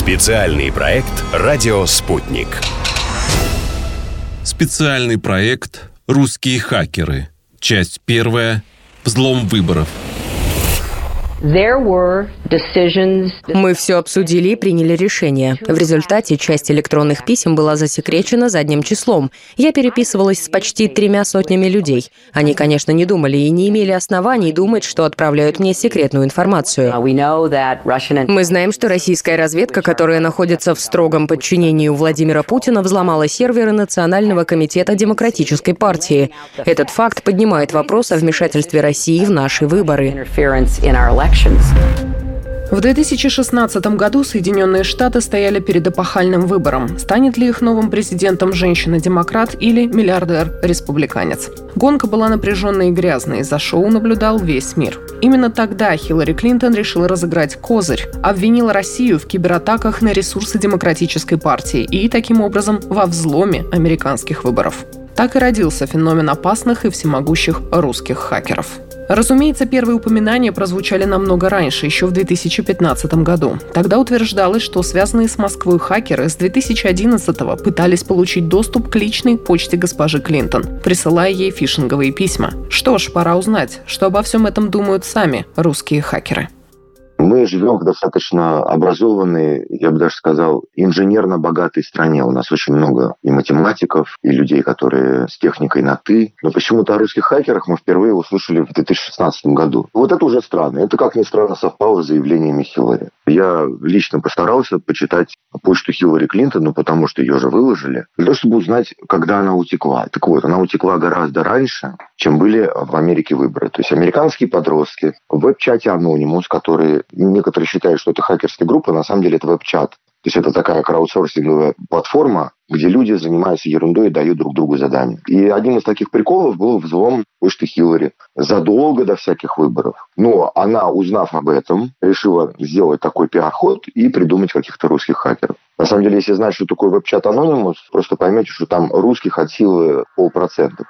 Специальный проект «Радио Спутник». Специальный проект «Русские хакеры». Часть первая. Взлом выборов. Мы все обсудили и приняли решение. В результате часть электронных писем была засекречена задним числом. Я переписывалась с почти тремя сотнями людей. Они, конечно, не думали и не имели оснований думать, что отправляют мне секретную информацию. Мы знаем, что российская разведка, которая находится в строгом подчинении у Владимира Путина, взломала серверы Национального комитета Демократической партии. Этот факт поднимает вопрос о вмешательстве России в наши выборы. В 2016 году Соединенные Штаты стояли перед эпохальным выбором. Станет ли их новым президентом женщина-демократ или миллиардер-республиканец? Гонка была напряженной и грязной, за шоу наблюдал весь мир. Именно тогда Хиллари Клинтон решила разыграть козырь, обвинила Россию в кибератаках на ресурсы Демократической партии и, таким образом, во взломе американских выборов. Так и родился феномен опасных и всемогущих русских хакеров. Разумеется, первые упоминания прозвучали намного раньше, еще в 2015 году. Тогда утверждалось, что связанные с Москвой хакеры с 2011 пытались получить доступ к личной почте госпожи Клинтон, присылая ей фишинговые письма. Что ж, пора узнать, что обо всем этом думают сами русские хакеры. Мы живем в достаточно образованной, я бы даже сказал, инженерно богатой стране. У нас очень много и математиков, и людей, которые с техникой на «ты». Но почему-то о русских хакерах мы впервые услышали в 2016 году. Вот это уже странно. Это, как ни странно, совпало с заявлениями Хиллари. Я лично постарался почитать почту Хиллари Клинтон, ну, потому что ее же выложили, для того, чтобы узнать, когда она утекла. Так вот, она утекла гораздо раньше, чем были в Америке выборы. То есть американские подростки в веб-чате Anonymous, которые некоторые считают, что это хакерская группа, на самом деле это веб-чат. То есть это такая краудсорсинговая платформа, где люди занимаются ерундой и дают друг другу задания. И одним из таких приколов был взлом почты Хиллари задолго до всяких выборов. Но она, узнав об этом, решила сделать такой пиар-ход и придумать каких-то русских хакеров. На самом деле, если знать, что такое веб-чат Anonymous, просто поймете, что там русских от силы полпроцента.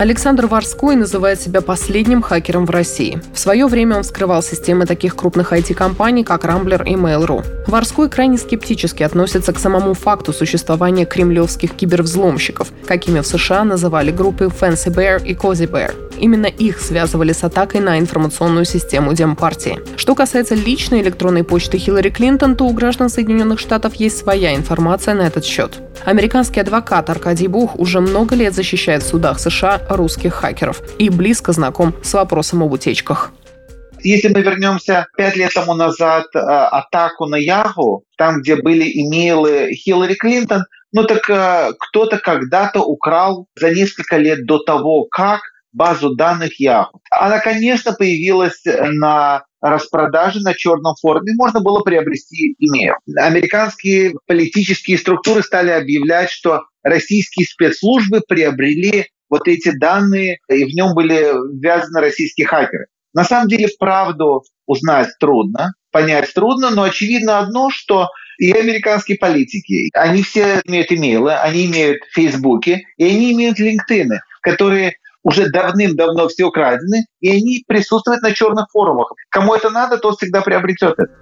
Александр Варской называет себя последним хакером в России. В свое время он вскрывал системы таких крупных IT-компаний, как Рамблер и Mail.ru. Варской крайне скептически относится к самому факту существования кремлевских кибервзломщиков, какими в США называли группы Fancy Bear и Cozy Bear. Именно их связывали с атакой на информационную систему Демпартии. Что касается личной электронной почты Хиллари Клинтон, то у граждан Соединенных Штатов есть своя информация на этот счет. Американский адвокат Аркадий Бух уже много лет защищает в судах США русских хакеров и близко знаком с вопросом об утечках. Если мы вернемся пять лет тому назад, э, атаку на Ягу, там, где были имейлы Хиллари Клинтон, ну так э, кто-то когда-то украл за несколько лет до того, как базу данных Yahoo. Она, конечно, появилась на распродаже на черном форуме, можно было приобрести имейл. Американские политические структуры стали объявлять, что российские спецслужбы приобрели вот эти данные, и в нем были ввязаны российские хакеры. На самом деле правду узнать трудно, понять трудно, но очевидно одно, что и американские политики, они все имеют имейлы, они имеют фейсбуки, и они имеют линктины, которые уже давным-давно все украдены, и они присутствуют на черных форумах. Кому это надо, тот всегда приобретет это.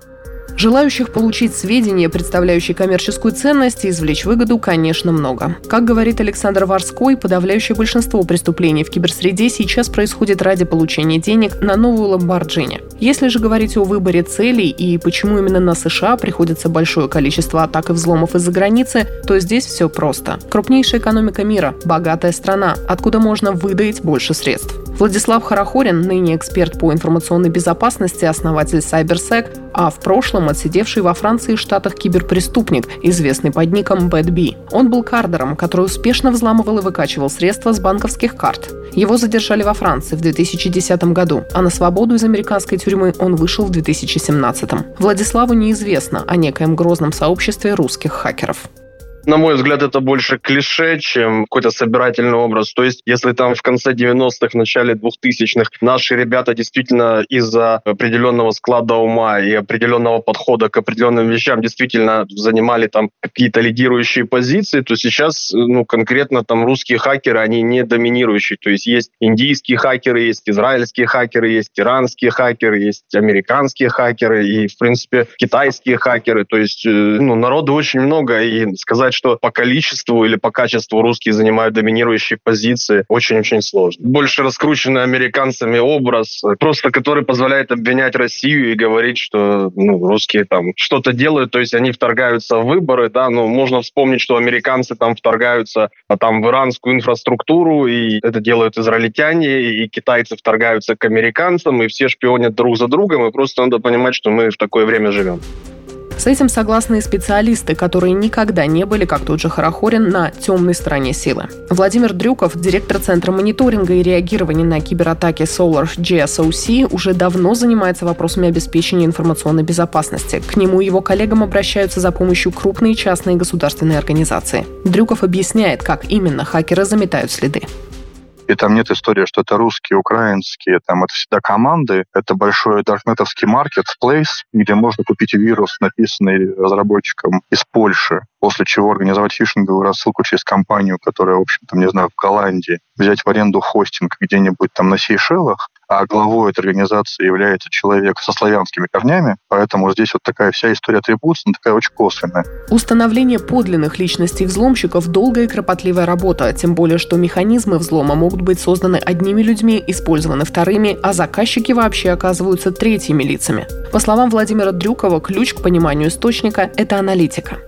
Желающих получить сведения, представляющие коммерческую ценность и извлечь выгоду, конечно, много. Как говорит Александр Варской, подавляющее большинство преступлений в киберсреде сейчас происходит ради получения денег на новую ламборджини. Если же говорить о выборе целей и почему именно на США приходится большое количество атак и взломов из-за границы, то здесь все просто. Крупнейшая экономика мира, богатая страна, откуда можно выдаить больше средств. Владислав Харахорин, ныне эксперт по информационной безопасности, основатель CyberSec, а в прошлом отсидевший во Франции и Штатах киберпреступник, известный под ником Bad B. Он был кардером, который успешно взламывал и выкачивал средства с банковских карт. Его задержали во Франции в 2010 году, а на свободу из американской тюрьмы он вышел в 2017. Владиславу неизвестно о некоем грозном сообществе русских хакеров. На мой взгляд, это больше клише, чем какой-то собирательный образ. То есть, если там в конце 90-х, в начале 2000-х наши ребята действительно из-за определенного склада ума и определенного подхода к определенным вещам действительно занимали там какие-то лидирующие позиции, то сейчас, ну, конкретно там русские хакеры, они не доминирующие. То есть есть индийские хакеры, есть израильские хакеры, есть иранские хакеры, есть американские хакеры и, в принципе, китайские хакеры. То есть, э, ну, народу очень много, и сказать, что по количеству или по качеству русские занимают доминирующие позиции, очень-очень сложно. Больше раскрученный американцами образ, просто который позволяет обвинять Россию и говорить, что ну, русские там что-то делают, то есть они вторгаются в выборы, да, но можно вспомнить, что американцы там вторгаются а там в иранскую инфраструктуру, и это делают израильтяне, и китайцы вторгаются к американцам, и все шпионят друг за другом, и просто надо понимать, что мы в такое время живем. С этим согласны и специалисты, которые никогда не были, как тот же Харахорин, на темной стороне силы. Владимир Дрюков, директор Центра мониторинга и реагирования на кибератаки Solar GSOC, уже давно занимается вопросами обеспечения информационной безопасности. К нему и его коллегам обращаются за помощью крупные частные государственные организации. Дрюков объясняет, как именно хакеры заметают следы и там нет истории, что это русские, украинские, там это всегда команды, это большой даркнетовский marketplace, где можно купить вирус, написанный разработчиком из Польши, после чего организовать фишинговую рассылку через компанию, которая, в общем-то, не знаю, в Голландии, взять в аренду хостинг где-нибудь там на Сейшелах, а главой этой организации является человек со славянскими корнями, поэтому здесь вот такая вся история атрибуции, такая очень косвенная. Установление подлинных личностей взломщиков – долгая и кропотливая работа, тем более, что механизмы взлома могут быть созданы одними людьми, использованы вторыми, а заказчики вообще оказываются третьими лицами. По словам Владимира Дрюкова, ключ к пониманию источника – это аналитика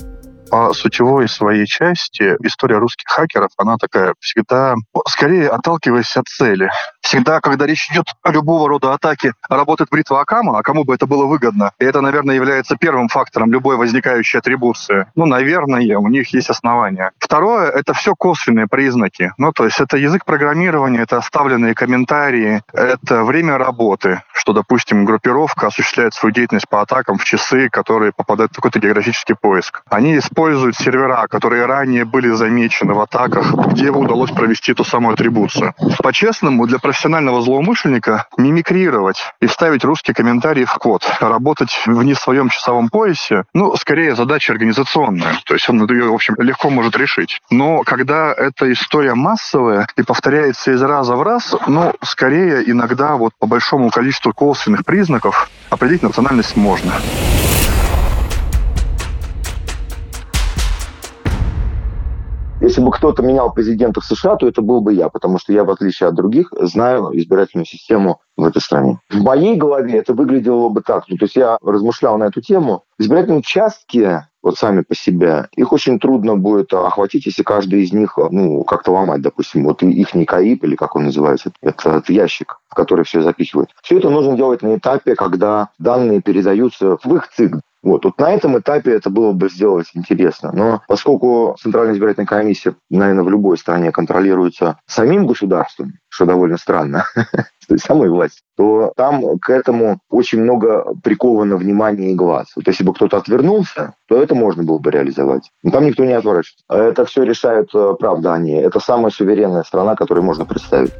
по сутевой своей части история русских хакеров, она такая всегда, скорее отталкиваясь от цели. Всегда, когда речь идет о любого рода атаке, работает бритва Акама, а кому бы это было выгодно. И это, наверное, является первым фактором любой возникающей атрибуции. Ну, наверное, у них есть основания. Второе — это все косвенные признаки. Ну, то есть это язык программирования, это оставленные комментарии, это время работы, что, допустим, группировка осуществляет свою деятельность по атакам в часы, которые попадают в какой-то географический поиск. Они используют сервера, которые ранее были замечены в атаках, где удалось провести ту самую атрибуцию. По-честному, для профессионального злоумышленника мимикрировать и вставить русские комментарии в код, работать в не своем часовом поясе, ну, скорее задача организационная. То есть он ее, в общем, легко может решить. Но когда эта история массовая и повторяется из раза в раз, ну, скорее иногда вот по большому количеству косвенных признаков определить национальность можно. Если бы кто-то менял президента в США, то это был бы я, потому что я, в отличие от других, знаю избирательную систему в этой стране. В моей голове это выглядело бы так. Ну, то есть я размышлял на эту тему. Избирательные участки вот сами по себе, их очень трудно будет охватить, если каждый из них, ну, как-то ломать, допустим, вот их не КАИП, или как он называется, этот ящик, в который все запихивают. Все это нужно делать на этапе, когда данные передаются в их ЦИК, вот, вот на этом этапе это было бы сделать интересно. Но поскольку Центральная избирательная комиссия, наверное, в любой стране контролируется самим государством, что довольно странно, то самой власти, то там к этому очень много приковано внимания и глаз. Вот если бы кто-то отвернулся, то это можно было бы реализовать. Но там никто не отворачивается. Это все решают, э, правда, они. Это самая суверенная страна, которую можно представить.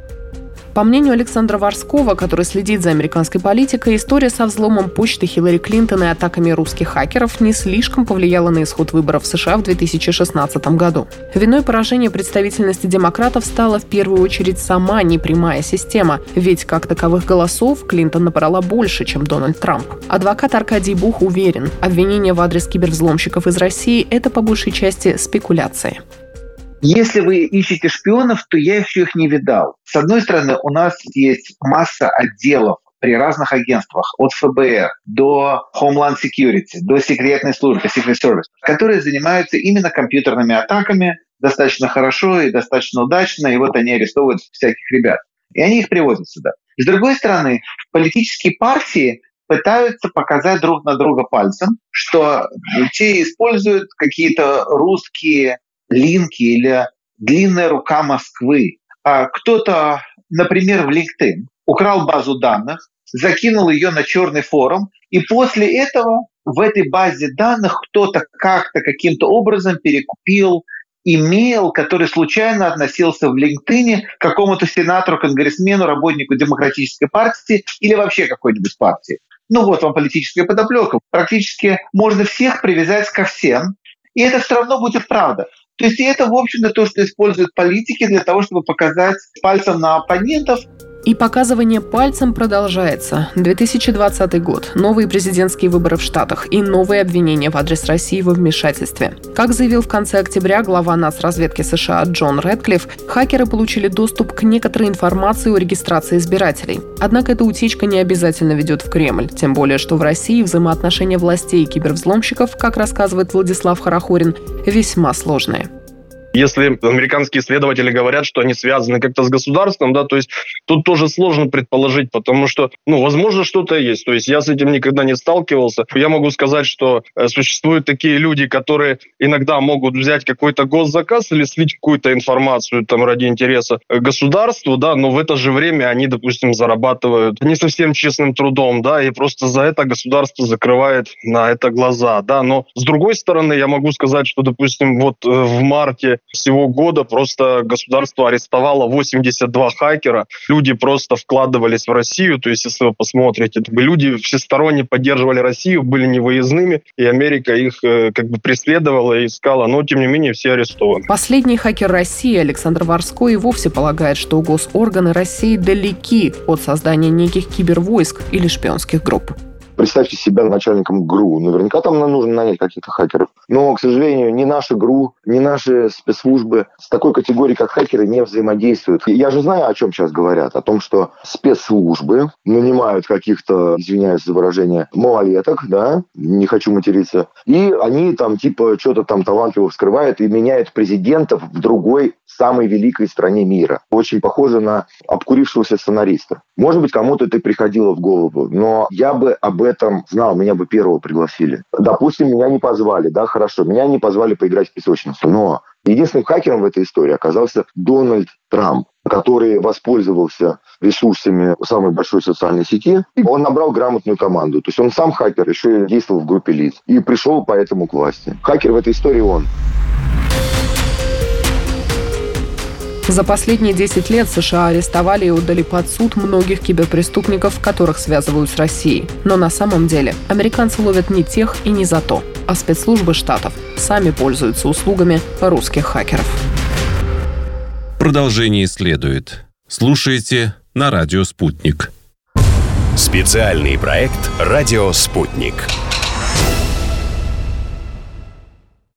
По мнению Александра Ворского, который следит за американской политикой, история со взломом почты Хиллари Клинтон и атаками русских хакеров не слишком повлияла на исход выборов в США в 2016 году. Виной поражения представительности демократов стала в первую очередь сама непрямая система, ведь как таковых голосов Клинтон набрала больше, чем Дональд Трамп. Адвокат Аркадий Бух уверен, обвинения в адрес кибервзломщиков из России – это по большей части спекуляции. Если вы ищете шпионов, то я еще их не видал. С одной стороны, у нас есть масса отделов при разных агентствах, от ФБР до Homeland Security, до секретной службы, Secret Service, которые занимаются именно компьютерными атаками достаточно хорошо и достаточно удачно, и вот они арестовывают всяких ребят. И они их привозят сюда. С другой стороны, политические партии пытаются показать друг на друга пальцем, что те используют какие-то русские линки или длинная рука Москвы. А кто-то, например, в LinkedIn украл базу данных, закинул ее на черный форум, и после этого в этой базе данных кто-то как-то каким-то образом перекупил имейл, который случайно относился в LinkedIn к какому-то сенатору, конгрессмену, работнику демократической партии или вообще какой-нибудь партии. Ну вот вам политическая подоплека. Практически можно всех привязать ко всем, и это все равно будет правда. То есть это, в общем-то, то, что используют политики для того, чтобы показать пальцем на оппонентов, и показывание пальцем продолжается. 2020 год, новые президентские выборы в Штатах и новые обвинения в адрес России во вмешательстве. Как заявил в конце октября глава нацразведки США Джон Редклифф, хакеры получили доступ к некоторой информации о регистрации избирателей. Однако эта утечка не обязательно ведет в Кремль, тем более, что в России взаимоотношения властей и кибервзломщиков, как рассказывает Владислав Харахорин, весьма сложные. Если американские исследователи говорят, что они связаны как-то с государством, да, то есть тут тоже сложно предположить, потому что, ну, возможно, что-то есть. То есть я с этим никогда не сталкивался. Я могу сказать, что э, существуют такие люди, которые иногда могут взять какой-то госзаказ или слить какую-то информацию там ради интереса государству, да, но в это же время они, допустим, зарабатывают не совсем честным трудом, да, и просто за это государство закрывает на это глаза, да. Но с другой стороны, я могу сказать, что, допустим, вот э, в марте всего года просто государство арестовало 82 хакера. Люди просто вкладывались в Россию. То есть, если вы посмотрите, люди всесторонне поддерживали Россию, были невыездными, и Америка их э, как бы преследовала и искала. Но, тем не менее, все арестованы. Последний хакер России Александр Варской и вовсе полагает, что госорганы России далеки от создания неких кибервойск или шпионских групп. Представьте себя начальником ГРУ. Наверняка там нам нужно нанять каких-то хакеров. Но, к сожалению, ни наши ГРУ, ни наши спецслужбы с такой категорией, как хакеры, не взаимодействуют. Я же знаю, о чем сейчас говорят. О том, что спецслужбы нанимают каких-то, извиняюсь за выражение, малолеток, да, не хочу материться, и они там типа что-то там талантливо вскрывают и меняют президентов в другой самой великой стране мира. Очень похоже на обкурившегося сценариста. Может быть, кому-то это приходило в голову, но я бы об этом знал, меня бы первого пригласили. Допустим, меня не позвали, да, хорошо, меня не позвали поиграть в песочницу, но единственным хакером в этой истории оказался Дональд Трамп который воспользовался ресурсами самой большой социальной сети, он набрал грамотную команду. То есть он сам хакер, еще и действовал в группе лиц. И пришел поэтому к власти. Хакер в этой истории он. За последние 10 лет США арестовали и отдали под суд многих киберпреступников, которых связывают с Россией. Но на самом деле американцы ловят не тех и не за то, а спецслужбы штатов сами пользуются услугами русских хакеров. Продолжение следует. Слушайте на радио «Спутник». Специальный проект «Радио Спутник».